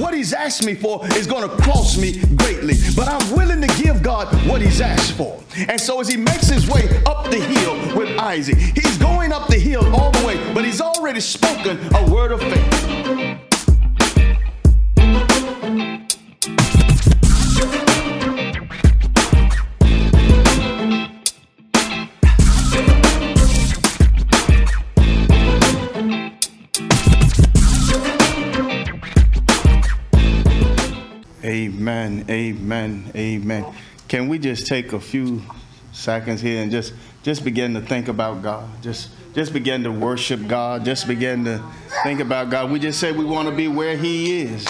what he's asked me for is going to cost me greatly. But I'm willing to give God what he's asked for. And so as he makes his way up the hill with Isaac, he's going up the hill all the way, but he's already spoken a word of faith. Amen, amen, amen. Can we just take a few seconds here and just just begin to think about God? Just just begin to worship God. Just begin to think about God. We just say we want to be where He is.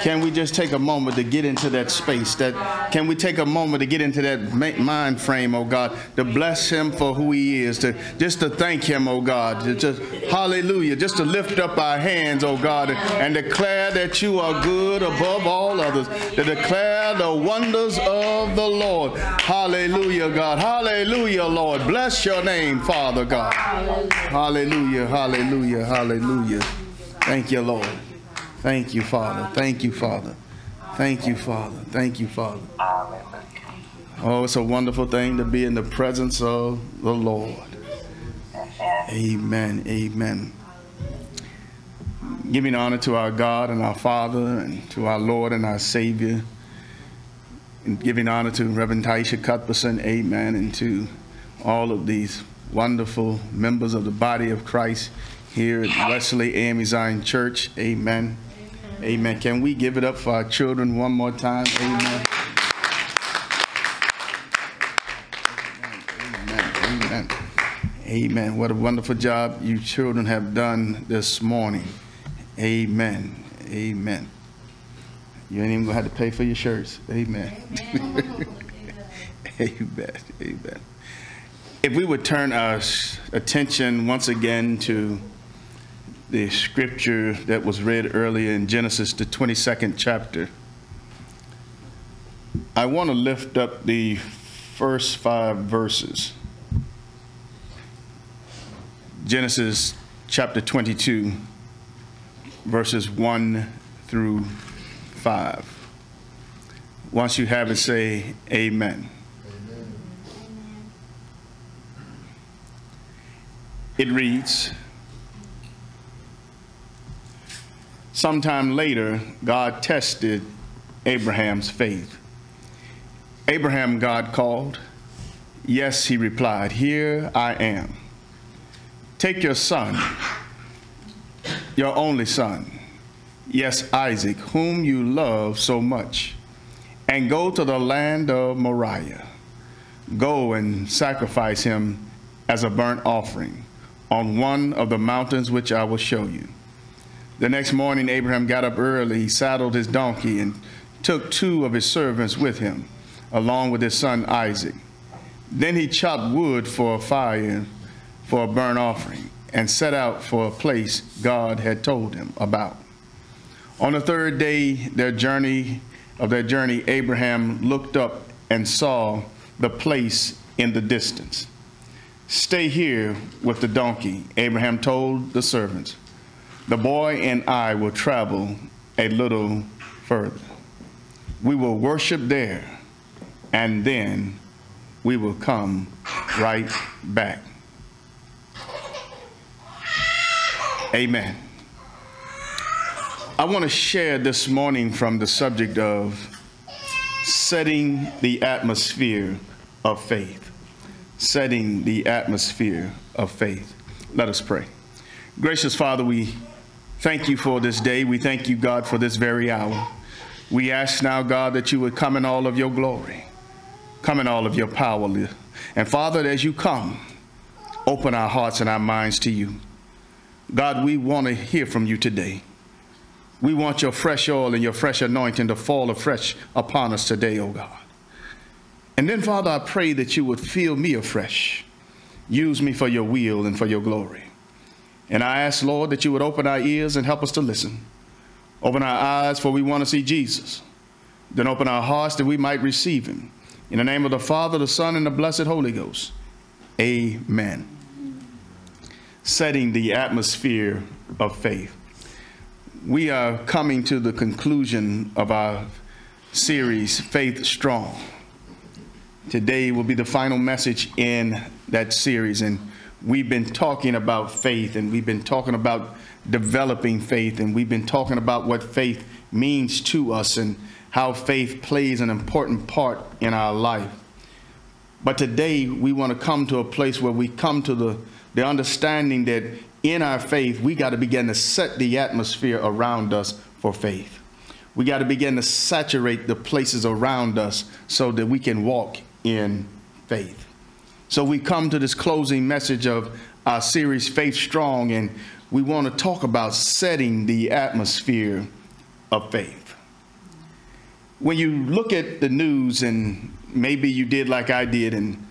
Can we just take a moment to get into that space? That can we take a moment to get into that mind frame, oh God, to bless Him for who He is, to just to thank Him, oh God, to just Hallelujah, just to lift up our hands, oh God, and declare that You are good above all others, to declare the wonders of the Lord. Hallelujah, God. Hallelujah, Lord. Bless Your name, Father God. Hallelujah, hallelujah, hallelujah. Thank you, Lord. Thank you, Father. Thank you, Father. Thank you, Father. Thank you, Father. Oh, it's a wonderful thing to be in the presence of the Lord. Amen. Amen. Giving honor to our God and our Father and to our Lord and our Savior. And giving honor to Reverend Taisha Cuthbertson. Amen. And to all of these wonderful members of the body of Christ here at Wesley AME Zion Church. Amen. Amen. Can we give it up for our children one more time? Amen. Amen. Amen. Amen. What a wonderful job you children have done this morning. Amen. Amen. You ain't even gonna have to pay for your shirts. Amen. Amen. Amen. If we would turn our attention once again to the scripture that was read earlier in Genesis, the 22nd chapter. I want to lift up the first five verses. Genesis chapter 22, verses 1 through 5. Once you have it, say amen. amen. It reads, Sometime later, God tested Abraham's faith. Abraham, God called. Yes, he replied, Here I am. Take your son, your only son, yes, Isaac, whom you love so much, and go to the land of Moriah. Go and sacrifice him as a burnt offering on one of the mountains which I will show you. The next morning, Abraham got up early, he saddled his donkey, and took two of his servants with him, along with his son Isaac. Then he chopped wood for a fire for a burnt offering and set out for a place God had told him about. On the third day their journey of their journey, Abraham looked up and saw the place in the distance. Stay here with the donkey, Abraham told the servants. The boy and I will travel a little further. We will worship there, and then we will come right back. Amen. I want to share this morning from the subject of setting the atmosphere of faith. Setting the atmosphere of faith. Let us pray. Gracious Father, we Thank you for this day. We thank you, God, for this very hour. We ask now, God, that you would come in all of your glory, come in all of your power. And Father, as you come, open our hearts and our minds to you. God, we want to hear from you today. We want your fresh oil and your fresh anointing to fall afresh upon us today, oh God. And then, Father, I pray that you would fill me afresh. Use me for your will and for your glory. And I ask, Lord, that you would open our ears and help us to listen. Open our eyes, for we want to see Jesus. Then open our hearts that we might receive him. In the name of the Father, the Son, and the blessed Holy Ghost. Amen. Setting the atmosphere of faith. we are coming to the conclusion of our series, Faith Strong. Today will be the final message in that series, and we've been talking about faith, and we've been talking about developing faith, and we've been talking about what faith means to us and how faith plays an important part in our life. But today we want to come to a place where we come to the, the understanding that in our faith, we got to begin to set the atmosphere around us for faith. We got to begin to saturate the places around us so that we can walk in faith. So we come to this closing message of our series, Faith Strong, and we want to talk about setting the atmosphere of faith. When you look at the news, and maybe you did like I did, and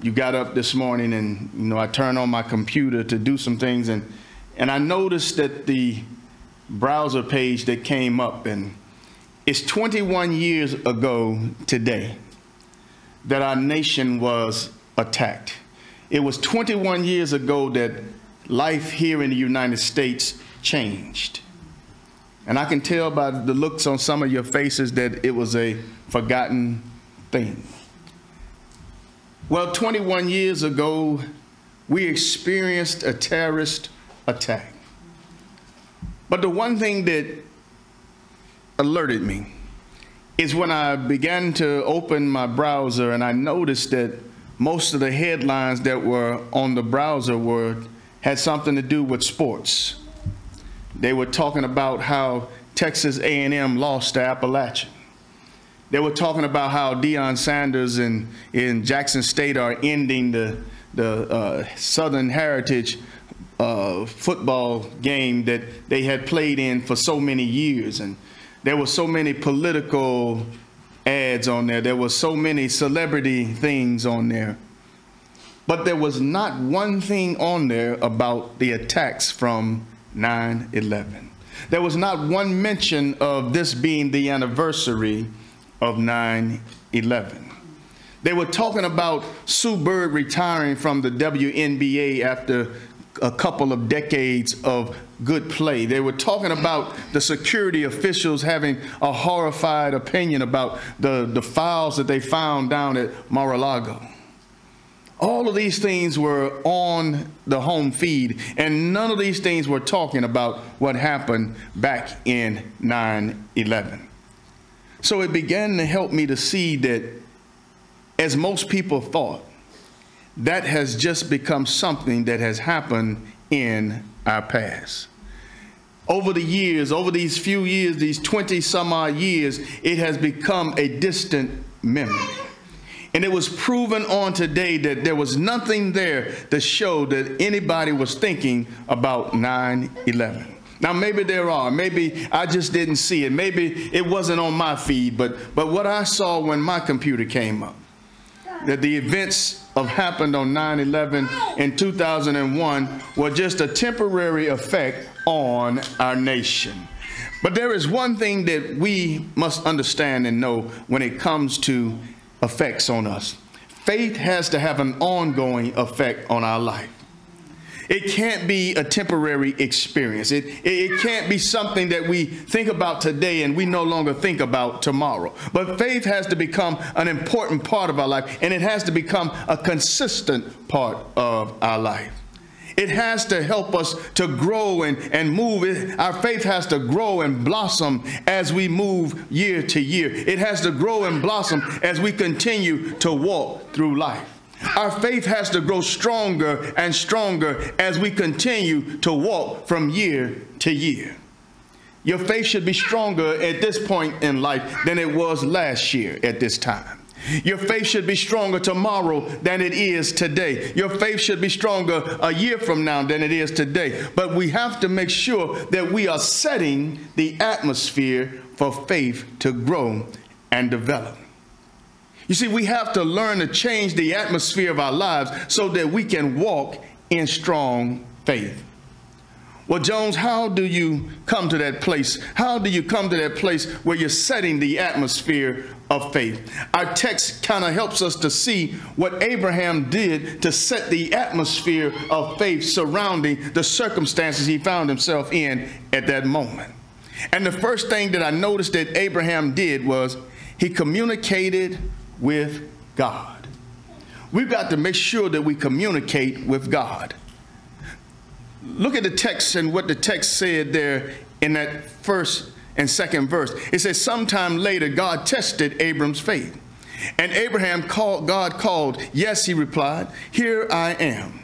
you got up this morning and you know I turned on my computer to do some things and and I noticed that the browser page that came up and it's 21 years ago today that our nation was attacked. It was 21 years ago that life here in the United States changed. And I can tell by the looks on some of your faces that it was a forgotten thing. Well, 21 years ago, we experienced a terrorist attack. But the one thing that alerted me is when I began to open my browser and I noticed that most of the headlines that were on the browser were had something to do with sports. They were talking about how Texas A&M lost to Appalachian. They were talking about how Deion Sanders and in Jackson State are ending the the uh, Southern Heritage uh, football game that they had played in for so many years, and there were so many political ads on there. There were so many celebrity things on there. But there was not one thing on there about the attacks from 9 11. There was not one mention of this being the anniversary of 9 11. They were talking about Sue Bird retiring from the WNBA after a couple of decades of good play. They were talking about the security officials having a horrified opinion about the, the files that they found down at Mar-a-Lago. All of these things were on the home feed, and none of these things were talking about what happened back in 9 11. So it began to help me to see that, as most people thought, that has just become something that has happened in our past. Over the years, over these few years, these 20 some odd years, it has become a distant memory. And it was proven on today that there was nothing there to show that anybody was thinking about 9 11. Now maybe there are, maybe I just didn't see it. Maybe it wasn't on my feed, but but what I saw when my computer came up, that the events of happened on 9/11 in 2001 were just a temporary effect on our nation. But there is one thing that we must understand and know when it comes to effects on us. Faith has to have an ongoing effect on our life. It can't be a temporary experience. It, it, can't be something that we think about today and we no longer think about tomorrow. But faith has to become an important part of our life and it has to become a consistent part of our life. It has to help us to grow and, and move. It, our faith has to grow and blossom as we move year to year. It has to grow and blossom as we continue to walk through life. Our faith has to grow stronger and stronger as we continue to walk from year to year. Your faith should be stronger at this point in life than it was last year at this time. Your faith should be stronger tomorrow than it is today. Your faith should be stronger a year from now than it is today. But we have to make sure that we are setting the atmosphere for faith to grow and develop. You see, we have to learn to change the atmosphere of our lives so that we can walk in strong faith. Well, Jones, how do you come to that place? How do you come to that place where you're setting the atmosphere of faith? Our text kind of helps us to see what Abraham did to set the atmosphere of faith surrounding the circumstances he found himself in at that moment. And the first thing that I noticed that Abraham did was he communicated with God. We've got to make sure that we communicate with God. Look at the text and what the text said there in that first and second verse. It says, Sometime later, God tested Abram's faith. And Abraham called, God called, Yes, he replied, Here I am.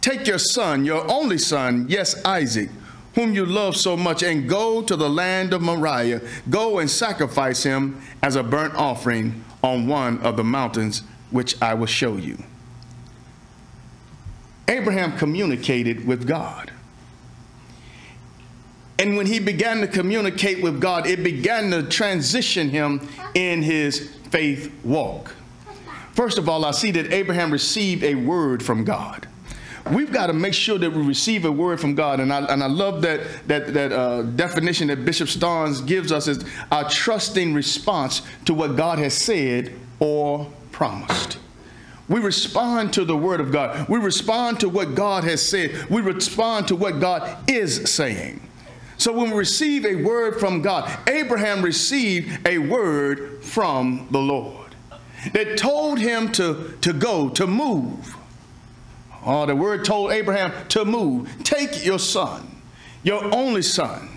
Take your son, your only son, yes, Isaac, whom you love so much, and go to the land of Moriah. Go and sacrifice him as a burnt offering on one of the mountains which I will show you. Abraham communicated with God. And when he began to communicate with God, it began to transition him in his faith walk. First of all, I see that Abraham received a word from God. We've got to make sure that we receive a word from God, and I, and I love that that that uh, definition that Bishop Starnes gives us is our trusting response to what God has said or promised. We respond to the word of God. We respond to what God has said. We respond to what God is saying. So when we receive a word from God, Abraham received a word from the Lord that told him to, to go, to move. Oh, the word told Abraham to move. Take your son, your only son,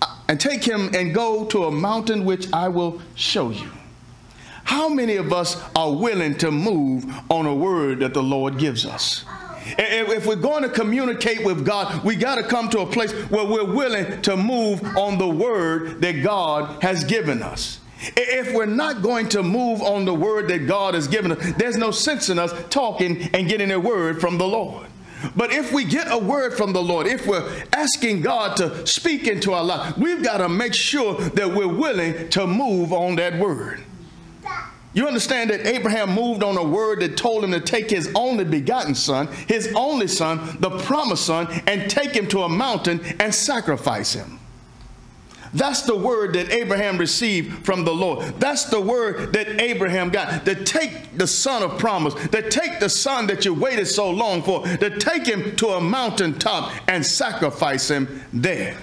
uh, and take him and go to a mountain which I will show you. How many of us are willing to move on a word that the Lord gives us? If we're going to communicate with God, we got to come to a place where we're willing to move on the word that God has given us. If we're not going to move on the word that God has given us, there's no sense in us talking and getting a word from the Lord. But if we get a word from the Lord, if we're asking God to speak into our life, we've got to make sure that we're willing to move on that word. You understand that Abraham moved on a word that told him to take his only begotten son, his only son, the promised son, and take him to a mountain and sacrifice him. That's the word that Abraham received from the Lord. That's the word that Abraham got. To take the son of promise, to take the son that you waited so long for, to take him to a mountaintop and sacrifice him there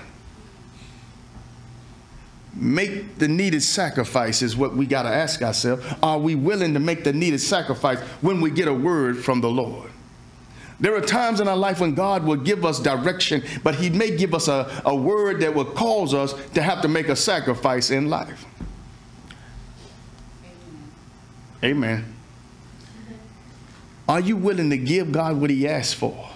make the needed sacrifice is what we got to ask ourselves. Are we willing to make the needed sacrifice when we get a word from the Lord? There are times in our life when God will give us direction, but He may give us a, a word that will cause us to have to make a sacrifice in life. Amen. Are you willing to give God what He asks for?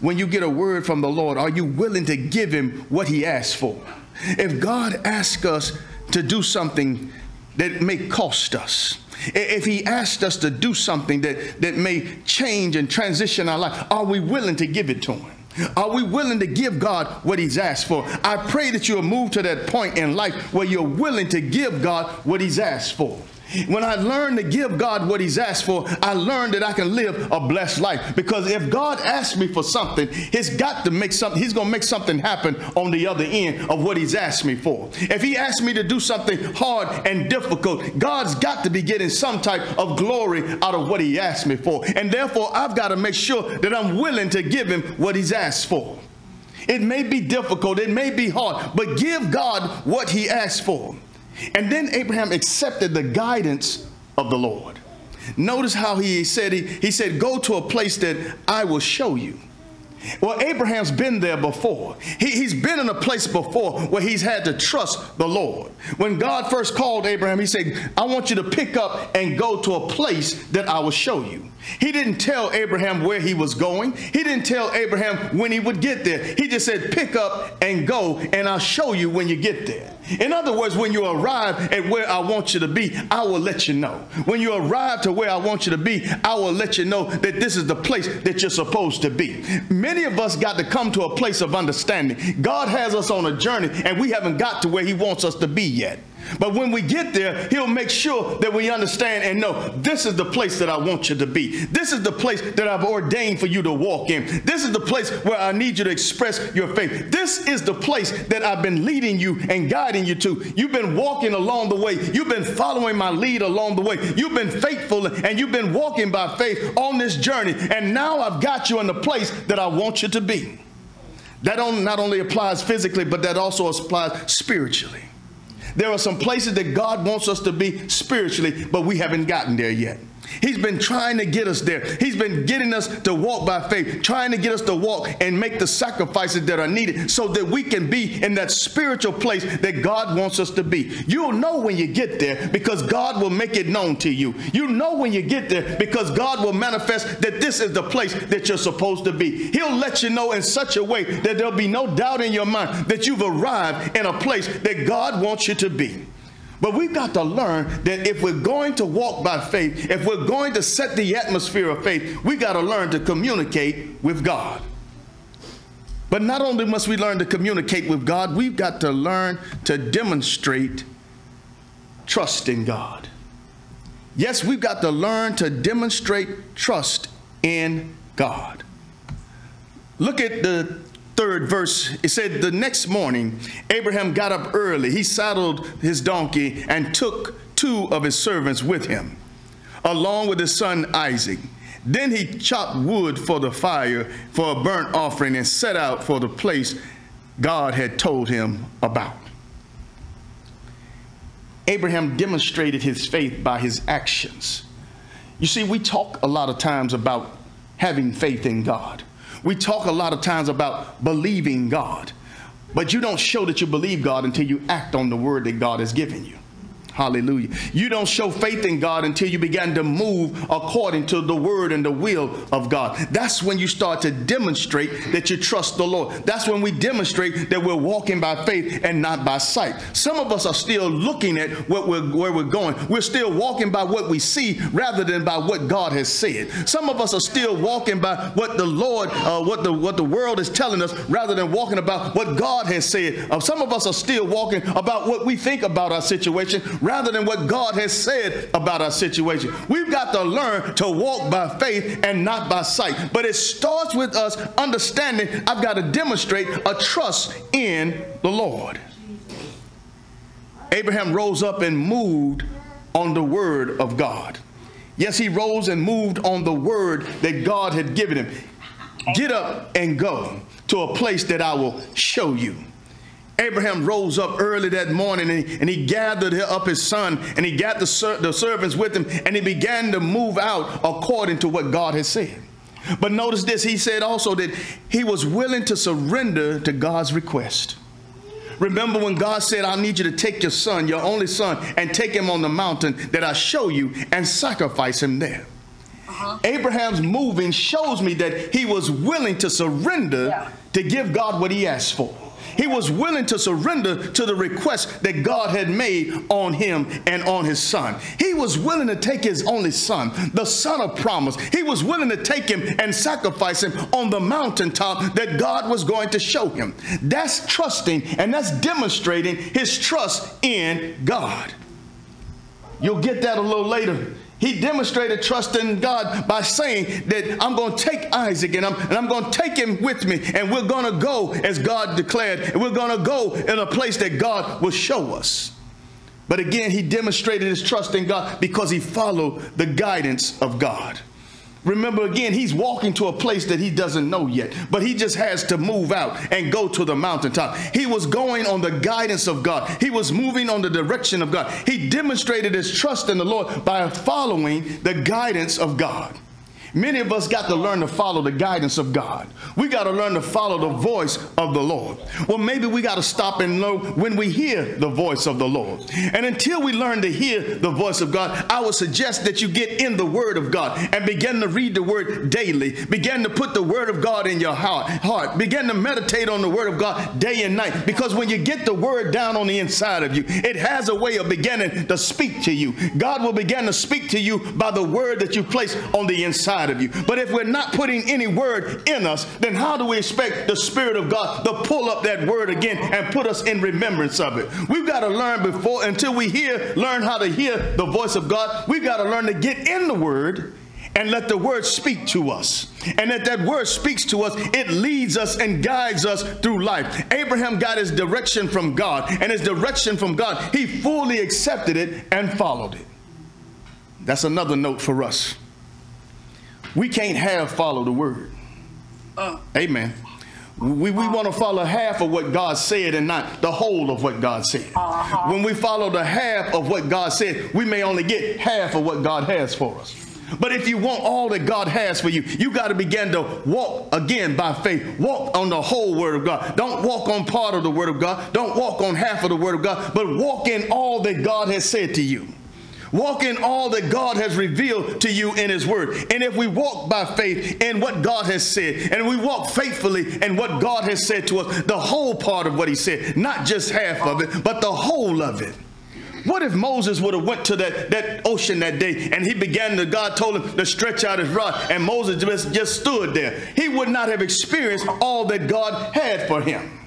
When you get a word from the Lord, are you willing to give Him what He asks for? If God asks us to do something that may cost us, if he asked us to do something that, that may change and transition our life, are we willing to give it to him? Are we willing to give God what He's asked for? I pray that you'll move to that point in life where you're willing to give God what He's asked for. When I learn to give God what He's asked for, I learn that I can live a blessed life. Because if God asks me for something, He's got to make something, He's going to make something happen on the other end of what He's asked me for. If He asks me to do something hard and difficult, God's got to be getting some type of glory out of what He asked me for. And therefore, I've got to make sure that I'm willing to give Him what He's asked for. It may be difficult, it may be hard, but give God what He asked for. And then Abraham accepted the guidance of the Lord. Notice how he said, he, he said, Go to a place that I will show you. Well, Abraham's been there before. He, he's been in a place before where he's had to trust the Lord. When God first called Abraham, he said, I want you to pick up and go to a place that I will show you. He didn't tell Abraham where he was going. He didn't tell Abraham when he would get there. He just said, pick up and go, and I'll show you when you get there. In other words, when you arrive at where I want you to be, I will let you know. When you arrive to where I want you to be, I will let you know that this is the place that you're supposed to be. Many of us got to come to a place of understanding. God has us on a journey, and we haven't got to where He wants us to be yet. But when we get there, he'll make sure that we understand and know this is the place that I want you to be. This is the place that I've ordained for you to walk in. This is the place where I need you to express your faith. This is the place that I've been leading you and guiding you to. You've been walking along the way. You've been following my lead along the way. You've been faithful and you've been walking by faith on this journey. And now I've got you in the place that I want you to be. That not only applies physically, but that also applies spiritually. There are some places that God wants us to be spiritually, but we haven't gotten there yet. He's been trying to get us there. He's been getting us to walk by faith, trying to get us to walk and make the sacrifices that are needed so that we can be in that spiritual place that God wants us to be. You'll know when you get there because God will make it known to you. You know when you get there because God will manifest that this is the place that you're supposed to be. He'll let you know in such a way that there'll be no doubt in your mind that you've arrived in a place that God wants you to be. But we've got to learn that if we're going to walk by faith, if we're going to set the atmosphere of faith, we've got to learn to communicate with God. But not only must we learn to communicate with God, we've got to learn to demonstrate trust in God. Yes, we've got to learn to demonstrate trust in God. Look at the third verse, it said, The next morning, Abraham got up early. He saddled his donkey and took two of his servants with him, along with his son Isaac. Then he chopped wood for the fire for a burnt offering and set out for the place God had told him about. Abraham demonstrated his faith by his actions. You see, we talk a lot of times about having faith in God. We talk a lot of times about believing God, but you don't show that you believe God until you act on the word that God has given you. Hallelujah. You don't show faith in God until you begin to move according to the word and the will of God. That's when you start to demonstrate that you trust the Lord. That's when we demonstrate that we're walking by faith and not by sight. Some of us are still looking at what we're, where we're going. We're still walking by what we see rather than by what God has said. Some of us are still walking by what the Lord, uh, what the what the world is telling us, rather than walking about what God has said. Uh, some of us are still walking about what we think about our situation rather than what God has said about our situation. We've got to learn to walk by faith and not by sight. But it starts with us understanding I've got to demonstrate a trust in the Lord. Abraham rose up and moved on the word of God. Yes, he rose and moved on the word that God had given him. Get up and go to a place that I will show you. Abraham rose up early that morning and he, and he gathered up his son and he got the, ser the servants with him and he began to move out according to what God had said. But notice this, he said also that he was willing to surrender to God's request. Remember when God said, I need you to take your son, your only son, and take him on the mountain that I show you and sacrifice him there. Uh -huh. Abraham's moving shows me that he was willing to surrender yeah. to give God what he asked for. He was willing to surrender to the request that God had made on him and on his son. He was willing to take his only son, the son of promise. He was willing to take him and sacrifice him on the mountaintop that God was going to show him. That's trusting and that's demonstrating his trust in God. You'll get that a little later he demonstrated trust in God by saying that I'm going to take Isaac and I'm, and I'm going to take him with me and we're going to go as God declared and we're going to go in a place that God will show us. But again, he demonstrated his trust in God because he followed the guidance of God. Remember again, he's walking to a place that he doesn't know yet, but he just has to move out and go to the mountaintop. He was going on the guidance of God. He was moving on the direction of God. He demonstrated his trust in the Lord by following the guidance of God. Many of us got to learn to follow the guidance of God. We got to learn to follow the voice of the Lord. Well, maybe we got to stop and know when we hear the voice of the Lord. And until we learn to hear the voice of God, I would suggest that you get in the Word of God and begin to read the Word daily. Begin to put the Word of God in your heart. heart. Begin to meditate on the Word of God day and night. Because when you get the Word down on the inside of you, it has a way of beginning to speak to you. God will begin to speak to you by the Word that you place on the inside inside of you. But if we're not putting any word in us, then how do we expect the Spirit of God to pull up that word again and put us in remembrance of it? We've got to learn before, until we hear, learn how to hear the voice of God, we've got to learn to get in the word and let the word speak to us. And that that word speaks to us, it leads us and guides us through life. Abraham got his direction from God, and his direction from God, he fully accepted it and followed it. That's another note for us. We can't have follow the word. Uh. Amen. We, we want to follow half of what God said and not the whole of what God said. Uh-huh. When we follow the half of what God said, we may only get half of what God has for us. But if you want all that God has for you, you got to begin to walk again by faith. Walk on the whole Word of God. Don't walk on part of the Word of God. Don't walk on half of the Word of God, but walk in all that God has said to you. Walk in all that God has revealed to you in His Word. And if we walk by faith in what God has said, and we walk faithfully in what God has said to us, the whole part of what He said, not just half of it, but the whole of it. What if Moses would have went to that, that ocean that day and he began to, God told him to stretch out his rod and Moses just, just stood there. He would not have experienced all that God had for him.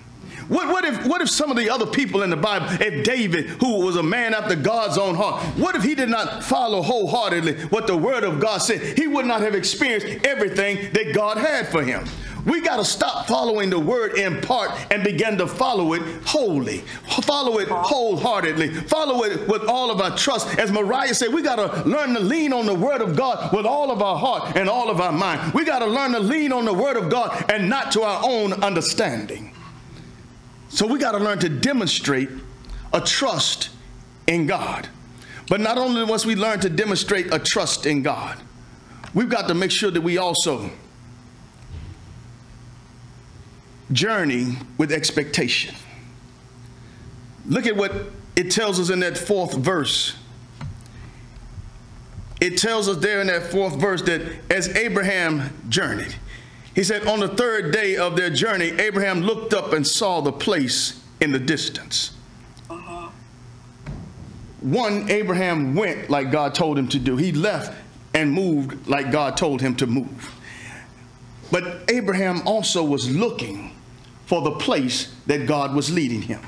What, what, if, what if some of the other people in the Bible, if David, who was a man after God's own heart, what if he did not follow wholeheartedly what the word of God said? He would not have experienced everything that God had for him. We got to stop following the word in part and begin to follow it wholly. Follow it wholeheartedly. Follow it with all of our trust. As Mariah said, we got to learn to lean on the word of God with all of our heart and all of our mind. We got to learn to lean on the word of God and not to our own understanding. So we got to learn to demonstrate a trust in God. But not only once we learn to demonstrate a trust in God, we've got to make sure that we also journey with expectation. Look at what it tells us in that fourth verse. It tells us there in that fourth verse that as Abraham journeyed, he said, On the third day of their journey, Abraham looked up and saw the place in the distance. Uh-huh. One, Abraham went like God told him to do. He left and moved like God told him to move. But Abraham also was looking for the place that God was leading him.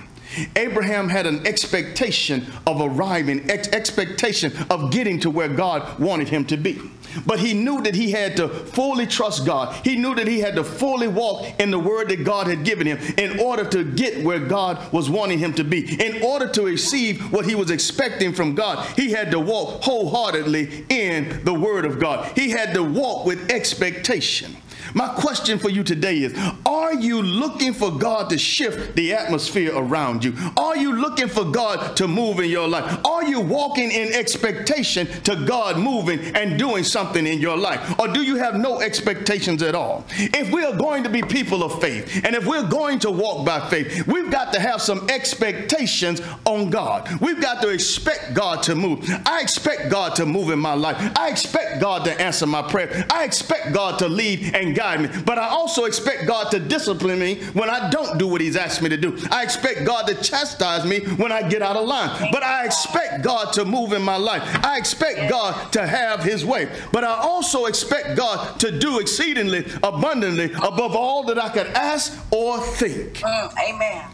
Abraham had an expectation of arriving, ex- expectation of getting to where God wanted him to be. But he knew that he had to fully trust God. He knew that he had to fully walk in the word that God had given him in order to get where God was wanting him to be. In order to receive what he was expecting from God, he had to walk wholeheartedly in the word of God. He had to walk with expectation. My question for you today is Are you looking for God to shift the atmosphere around you? Are you looking for God to move in your life? Are you walking in expectation to God moving and doing something in your life? Or do you have no expectations at all? If we are going to be people of faith and if we're going to walk by faith, we've got to have some expectations on God. We've got to expect God to move. I expect God to move in my life. I expect God to answer my prayer. I expect God to lead and guide me. But I also expect God to discipline me when I don't do what He's asked me to do. I expect God to chastise me when I get out of line. But I expect God to move in my life. I expect God to have His way. But I also expect God to do exceedingly abundantly above all that I could ask or think. Mm, amen.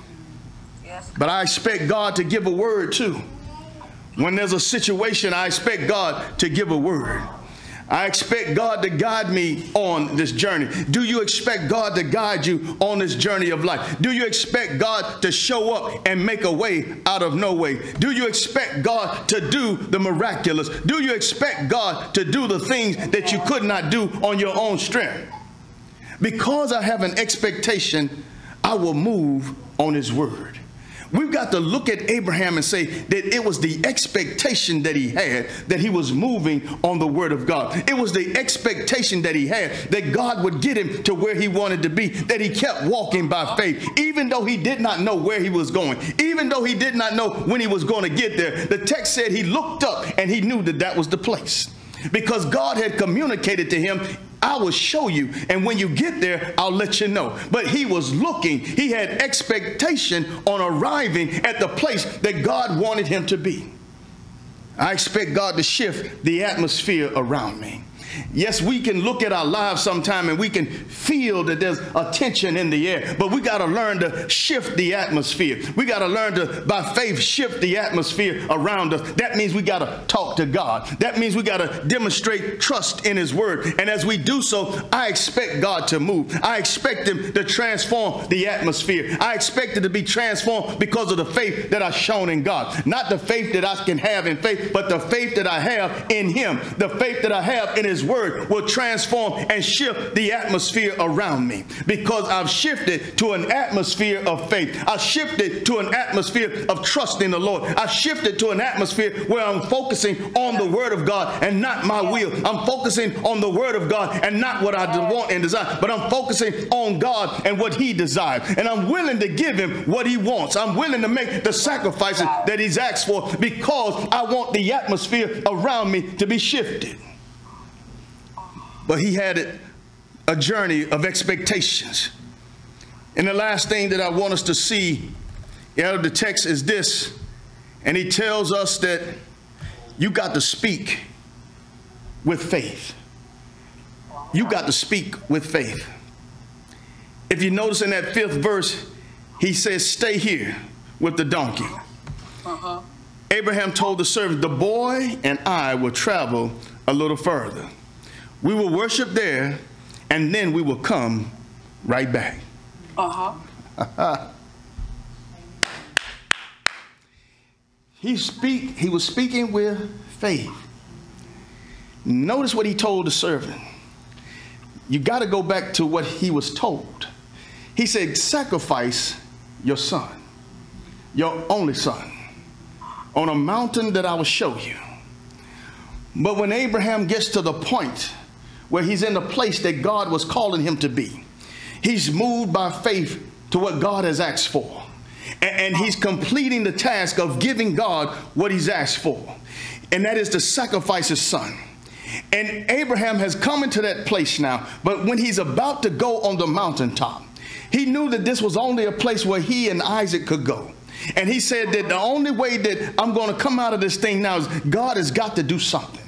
Yes. But I expect God to give a word too. When there's a situation, I expect God to give a word. I expect God to guide me on this journey. Do you expect God to guide you on this journey of life? Do you expect God to show up and make a way out of no way? Do you expect God to do the miraculous? Do you expect God to do the things that you could not do on your own strength? Because I have an expectation, I will move on His word. We've got to look at Abraham and say that it was the expectation that he had that he was moving on the word of God. It was the expectation that he had that God would get him to where he wanted to be, that he kept walking by faith, even though he did not know where he was going, even though he did not know when he was going to get there. The text said he looked up and he knew that that was the place because God had communicated to him I will show you. And when you get there, I'll let you know. But he was looking, he had expectation on arriving at the place that God wanted him to be. I expect God to shift the atmosphere around me. Yes, we can look at our lives sometime and we can feel that there's a tension in the air, but we got to learn to shift the atmosphere. We got to learn to, by faith, shift the atmosphere around us. That means we got to talk to God. That means we got to demonstrate trust in His Word. And as we do so, I expect God to move. I expect Him to transform the atmosphere. I expect it to be transformed because of the faith that I've shown in God. Not the faith that I can have in faith, but the faith that I have in Him, the faith that I have in His word will transform and shift the atmosphere around me because I've shifted to an atmosphere of faith. I've shifted to an atmosphere of trust in the Lord. I've shifted to an atmosphere where I'm focusing on the word of God and not my will. I'm focusing on the word of God and not what I want and desire, but I'm focusing on God and what he desires. And I'm willing to give him what he wants. I'm willing to make the sacrifices that he's asked for because I want the atmosphere around me to be shifted. But he had a journey of expectations. And the last thing that I want us to see out of the text is this. And he tells us that you got to speak with faith. You got to speak with faith. If you notice in that fifth verse, he says, Stay here with the donkey. Uh-huh. Abraham told the servant, The boy and I will travel a little further. We will worship there, and then we will come right back. Uh huh. he speak. He was speaking with faith. Notice what he told the servant. You got to go back to what he was told. He said, "Sacrifice your son, your only son, on a mountain that I will show you." But when Abraham gets to the point where he's in the place that God was calling him to be. He's moved by faith to what God has asked for. And, he's completing the task of giving God what he's asked for. And that is to sacrifice his son. And Abraham has come into that place now. But when he's about to go on the mountaintop, he knew that this was only a place where he and Isaac could go. And he said that the only way that I'm going to come out of this thing now is God has got to do something.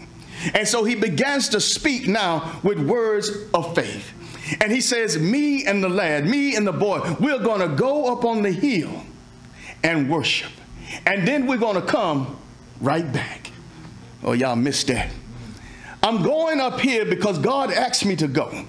And so he begins to speak now with words of faith. And he says, Me and the lad, me and the boy, we're going to go up on the hill and worship. And then we're going to come right back. Oh, y'all missed that. I'm going up here because God asked me to go.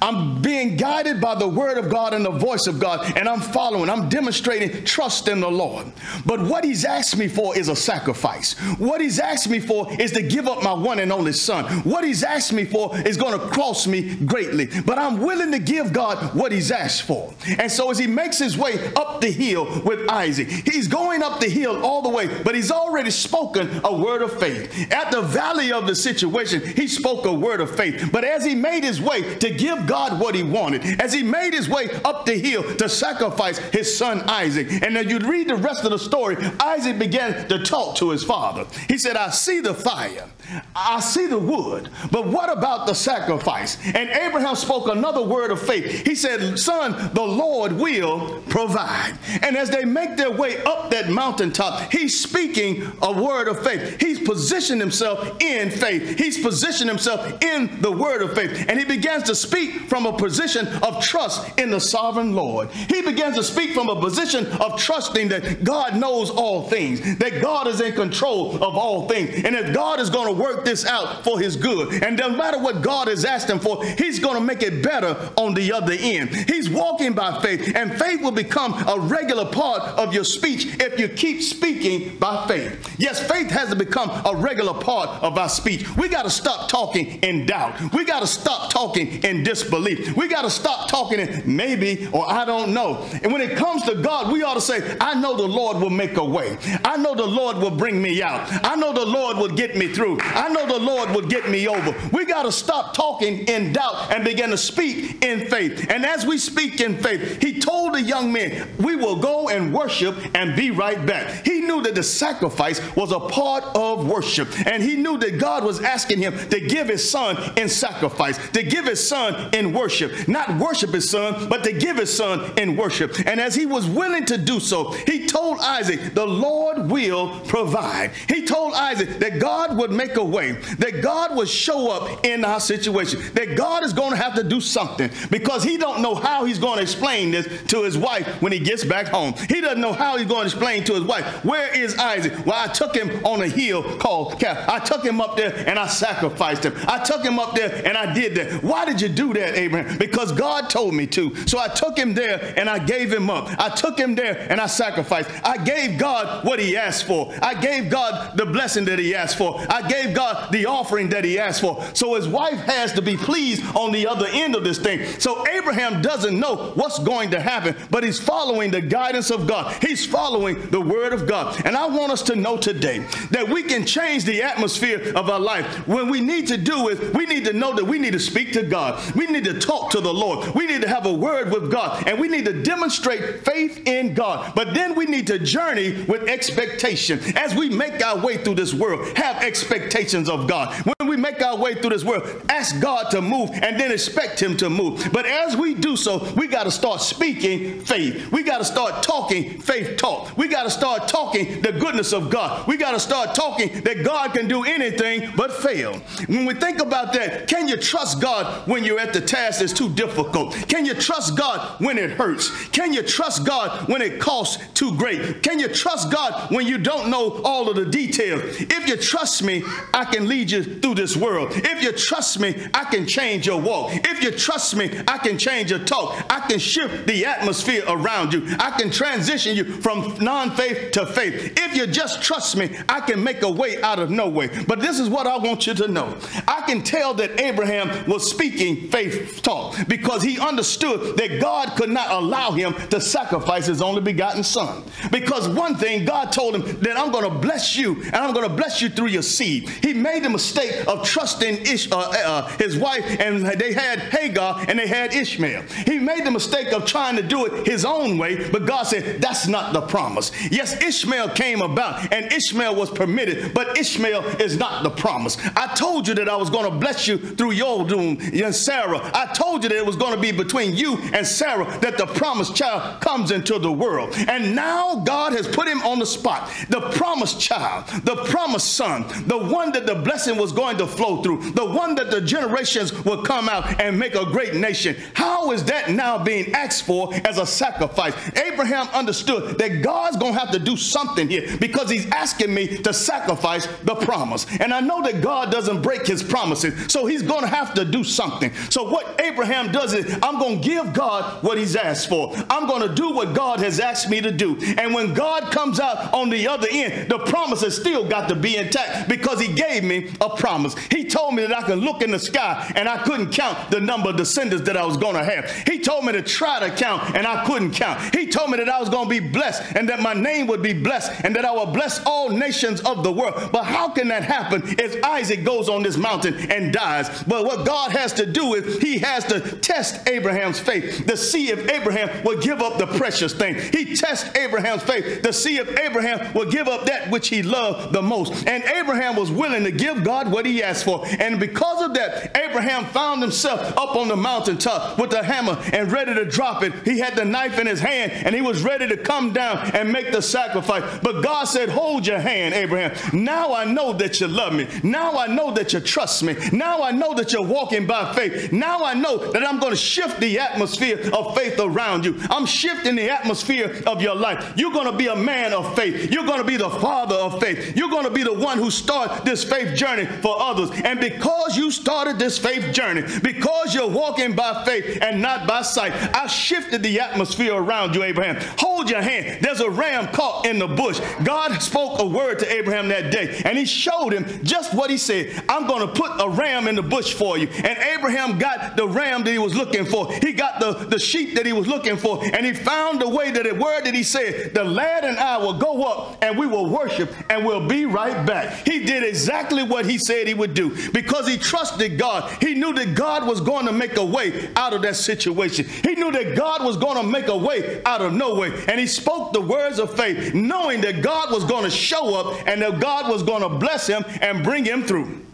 I'm being guided by the word of God and the voice of God, and I'm following. I'm demonstrating trust in the Lord. But what He's asked me for is a sacrifice. What He's asked me for is to give up my one and only son. What He's asked me for is going to cost me greatly. But I'm willing to give God what He's asked for. And so as He makes His way up the hill with Isaac, He's going up the hill all the way, but He's already spoken a word of faith. At the valley of the situation, he spoke a word of faith. But as he made his way to give God what he wanted, as he made his way up the hill to sacrifice his son Isaac, and then you read the rest of the story, Isaac began to talk to his father. He said, I see the fire, I see the wood, but what about the sacrifice? And Abraham spoke another word of faith. He said, Son, the Lord will provide. And as they make their way up that mountaintop, he's speaking a word of faith. He's positioned himself in faith. He's positioned himself in the word of faith. And he begins to speak from a position of trust in the sovereign Lord. He begins to speak from a position of trusting that God knows all things, that God is in control of all things, and that God is going to work this out for his good. And no matter what God is asking for, he's going to make it better on the other end. He's walking by faith, and faith will become a regular part of your speech if you keep speaking by faith. Yes, faith has to become a regular part of our speech. We got to stop talking in doubt. We got to stop talking in disbelief. We got to stop talking in maybe or I don't know. And when it comes to God, we ought to say, I know the Lord will make a way. I know the Lord will bring me out. I know the Lord will get me through. I know the Lord will get me over. We got to stop talking in doubt and begin to speak in faith. And as we speak in faith, he told the young men, We will go and worship and be right back. He knew that the sacrifice was a part of worship. And he knew that God was asking him to give his son in sacrifice, to give his son in worship. Not worship his son, but to give his son in worship. And as he was willing to do so, he told Isaac, The Lord will provide. He told Isaac that God would make a way, that God will show up in our situation, that God is going to have to do something because he don't know how he's going to explain this to his wife when he gets back home. He doesn't know how he's going to explain to his wife, where is Isaac? Well, I took him on a hill called Calf. I took him up there and I sacrificed him. I took him up there and I did that. Why did you do that, Abraham? Because God told me to. So I took him there and I gave him up. I took him there and I sacrificed. I gave God what he asked for. I gave God the blessing that he asked for. I gave God the offering that he asked for. So his wife has to be pleased on the other end of this thing. So Abraham doesn't know what's going to happen, but he's following the guidance of God. He's following the word of God. And I want us to know today that we can change the atmosphere of our life. When we need to do is we need to know that we need to speak to God. We need to talk to the Lord. We need to have a word with God. And we need to demonstrate faith in God. But then we need to journey with expectation. As we make our way through this world, have expectations of God. When we make our way through this world, ask God to move and then expect Him to move. But as we do so, we got to start speaking faith. We got to start talking faith talk. We got to start talking the goodness of God. We got to start talking that God can do anything but fail. When we think about that, can you trust God when you're at the task that's too difficult? Can you trust God when it hurts? Can you trust God when it costs too great? Can you trust God when you don't know all of the details? If you trust me, I can lead you through this world. If you trust me, I can change your walk. If you trust me, I can change your talk. I can shift the atmosphere around you. I can transition you from non faith to faith. If you just trust me, I can make a way out of no way. But this is what I want you to know I can tell that Abraham was speaking faith talk because he understood that God could not allow him to sacrifice his only begotten son. Because one thing, God told him that I'm going to bless you and I'm going to bless you through your seed. He made the mistake of trusting Ish, uh, uh, his wife, and they had Hagar and they had Ishmael. He made the mistake of trying to do it his own way, but God said, That's not the promise. Yes, Ishmael came about and Ishmael was permitted, but Ishmael is not the promise. I told you that I was going to bless you through your doom and Sarah. I told you that it was going to be between you and Sarah that the promised child comes into the world. And now God has put him on the spot. The promised child, the promised son, the one that the blessing was going to flow through, the one that the generations would come out and make a great nation. How is that now being asked for as a sacrifice? Abraham understood that God's going to have to do something here because he's asking me to sacrifice the promise. And I know that God doesn't break his promises, so he's going to have to do something. So what Abraham does is, I'm going to give God what he's asked for. I'm going to do what God has asked me to do. And when God comes out on the other end, the promise has still got to be intact because he gave me a promise. He told me that I could look in the sky and I couldn't count the number of descendants that I was going to have. He told me to try to count and I couldn't count. He told me that I was going to be blessed and that my name would be blessed and that I would bless all nations of the world. But how can that happen if Isaac goes on this mountain and dies? But what God has to do is he has to test Abraham's faith to see if Abraham will give up the precious thing. He tests Abraham's faith to see if Abraham will give up that which he loved the most. And Abraham was willing to give God what he asked for. And because of that, Abraham found himself up on the mountaintop with the hammer and ready to drop it. He had the knife in his hand and he was ready to come down and make the sacrifice. But God said, Hold your hand, Abraham. Now I know that you love me. Now I know that you trust me. Now I know that you're walking by faith. Now I know that I'm going to shift the atmosphere of faith around you. I'm shifting the atmosphere of your life. You're going to be a man of faith. You're going to be the father of faith. You're going to be the one who start this faith journey for others. And because you started this faith journey, because you're walking by faith and not by sight, I shifted the atmosphere around you, Abraham. Hold your hand. There's a ram caught in the bush. God spoke a word to Abraham that day, and he showed him just what he said. I'm going to put a ram in the bush for you. And Abraham got the ram that he was looking for. He got the, the sheep that he was looking for, and he found the way that the word that he said, the lad and I will go up and we will worship and we'll be right back. He did exactly what he said he would do because he trusted God. He knew that God was going to make a way out of that situation. He knew that God was going to make a way out of no way. And he spoke the words of faith, knowing that God was going to show up and that God was going to bless him and bring him through.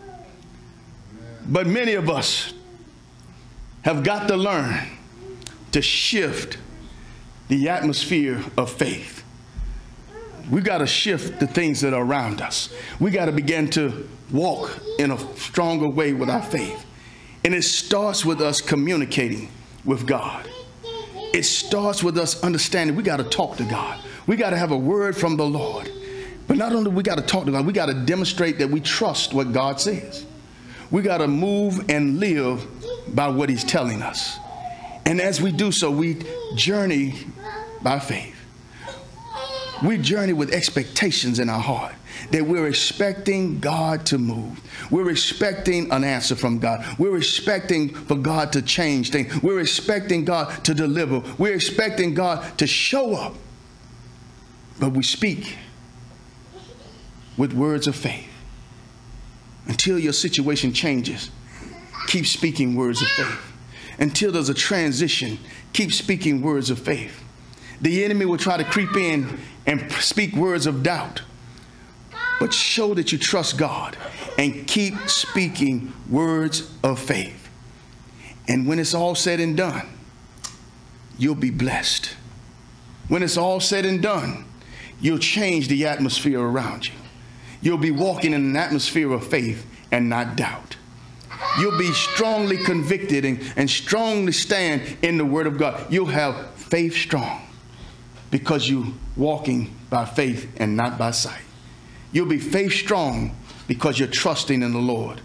But many of us have got to learn to shift the atmosphere of faith. We got to shift the things that are around us. We got to begin to walk in a stronger way with our faith. And it starts with us communicating with God. It starts with us understanding we got to talk to God. We got to have a word from the Lord. But not only we got to talk to God, we got to demonstrate that we trust what God says. We got to move and live by what He's telling us. And as we do so, we journey by faith. We journey with expectations in our heart that we're expecting God to move. We're expecting an answer from God. We're expecting for God to change things. We're expecting God to deliver. We're expecting God to show up. But we speak with words of faith. Until your situation changes, keep speaking words of faith. Until there's a transition, keep speaking words of faith. The enemy will try to creep in and speak words of doubt, but show that you trust God and keep speaking words of faith. And when it's all said and done, you'll be blessed. When it's all said and done, you'll change the atmosphere around you. You'll be walking in an atmosphere of faith and not doubt. You'll be strongly convicted and, and strongly stand in the Word of God. You'll have faith strong because you're walking by faith and not by sight. You'll be faith strong because you're trusting in the Lord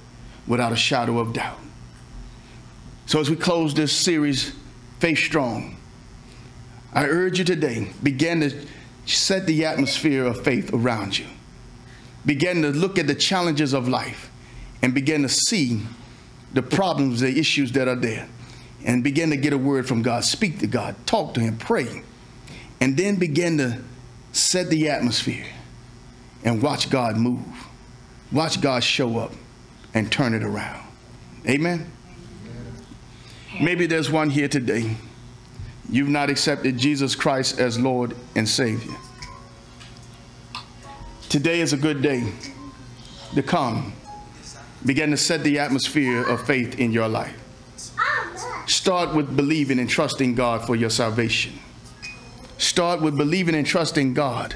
without a shadow of doubt. So, as we close this series, Faith Strong, I urge you today, begin to set the atmosphere of faith around you. Begin to look at the challenges of life and begin to see the problems, the issues that are there, and begin to get a word from God. Speak to God, talk to Him, pray, and then begin to set the atmosphere and watch God move. Watch God show up and turn it around. Amen. Maybe there's one here today. You've not accepted Jesus Christ as Lord and Savior. Today is a good day to come. Begin to set the atmosphere of faith in your life. Start with believing and trusting God for your salvation. Start with believing and trusting God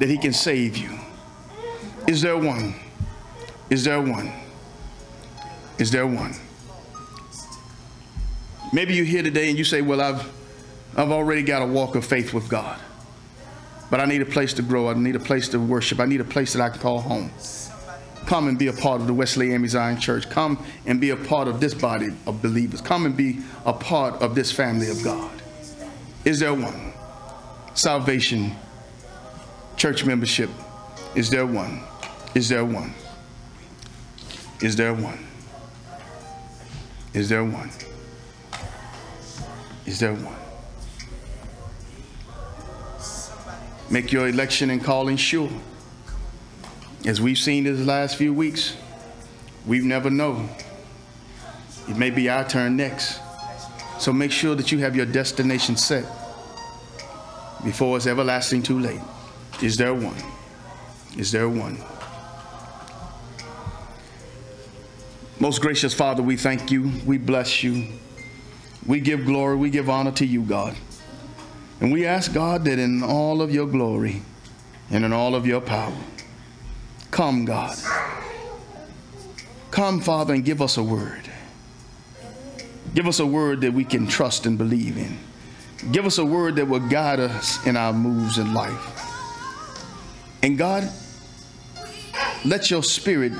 that He can save you. Is there one? Is there one? Is there one? Maybe you're here today and you say, Well, I've, I've already got a walk of faith with God, but I need a place to grow. I need a place to worship. I need a place that I can call home. Come and be a part of the Wesley AME Zion Church. Come and be a part of this body of believers. Come and be a part of this family of God. Is there one? Salvation, church membership. Is there one? Is there one? Is there one? Is there one? Is there one? Make your election and calling sure. As we've seen these last few weeks, we've never known. It may be our turn next. So make sure that you have your destination set before it's everlasting too late. Is there one? Is there one? Most gracious Father, we thank you. We bless you. We give glory. We give honor to you, God. And we ask, God, that in all of your glory and in all of your power, come, God. Come, Father, and give us a word. Give us a word that we can trust and believe in. Give us a word that will guide us in our moves in life. And God, let your spirit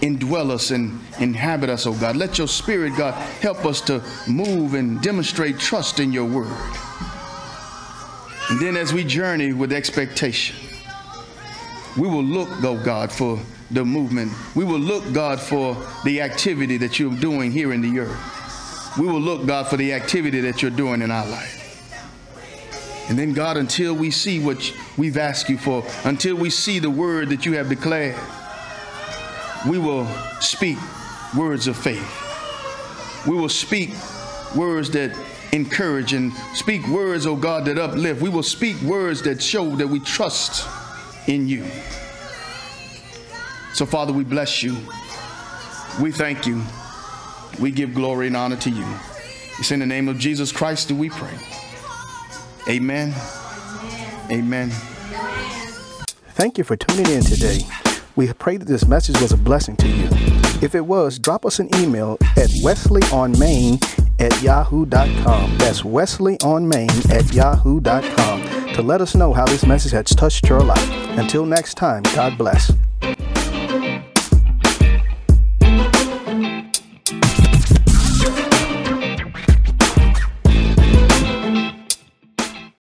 indwell us and inhabit us, oh God. Let your spirit, God, help us to move and demonstrate trust in your word. And then as we journey with expectation, we will look, oh God, for the movement. We will look, God, for the activity that you're doing here in the earth. We will look, God, for the activity that you're doing in our life. And then, God, until we see what we've asked you for, until we see the word that you have declared, we will speak words of faith. We will speak words that encourage and speak words, oh God, that uplift. We will speak words that show that we trust in you. So, Father, we bless you. We thank you. We give glory and honor to you. It's in the name of Jesus Christ that we pray. Amen. Amen. Thank you for tuning in today. We pray that this message was a blessing to you. If it was, drop us an email at wesleyonmain at yahoo.com. That's wesleyonmain at yahoo.com to let us know how this message has touched your life. Until next time, God bless.